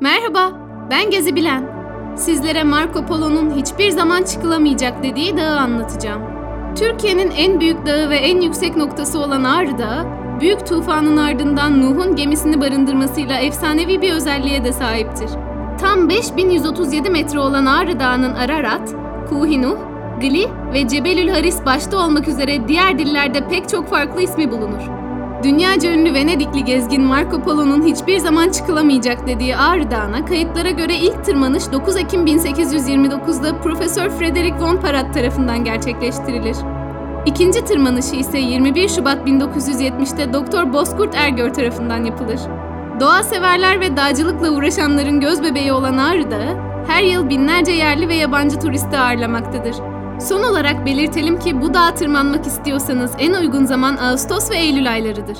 Merhaba, ben Gezi Bilen. Sizlere Marco Polo'nun hiçbir zaman çıkılamayacak dediği dağı anlatacağım. Türkiye'nin en büyük dağı ve en yüksek noktası olan Ağrı Dağı, büyük tufanın ardından Nuh'un gemisini barındırmasıyla efsanevi bir özelliğe de sahiptir. Tam 5137 metre olan Ağrı Dağı'nın Ararat, Kuhinuh, Gli ve Cebelül Haris başta olmak üzere diğer dillerde pek çok farklı ismi bulunur. Dünyaca ünlü Venedikli gezgin Marco Polo'nun hiçbir zaman çıkılamayacak dediği Ağrı Dağı'na kayıtlara göre ilk tırmanış 9 Ekim 1829'da Profesör Frederick von Parat tarafından gerçekleştirilir. İkinci tırmanışı ise 21 Şubat 1970'te Doktor Bozkurt Ergör tarafından yapılır. Doğa severler ve dağcılıkla uğraşanların göz bebeği olan Ağrı Dağı, her yıl binlerce yerli ve yabancı turisti ağırlamaktadır. Son olarak belirtelim ki bu dağa tırmanmak istiyorsanız en uygun zaman Ağustos ve Eylül aylarıdır.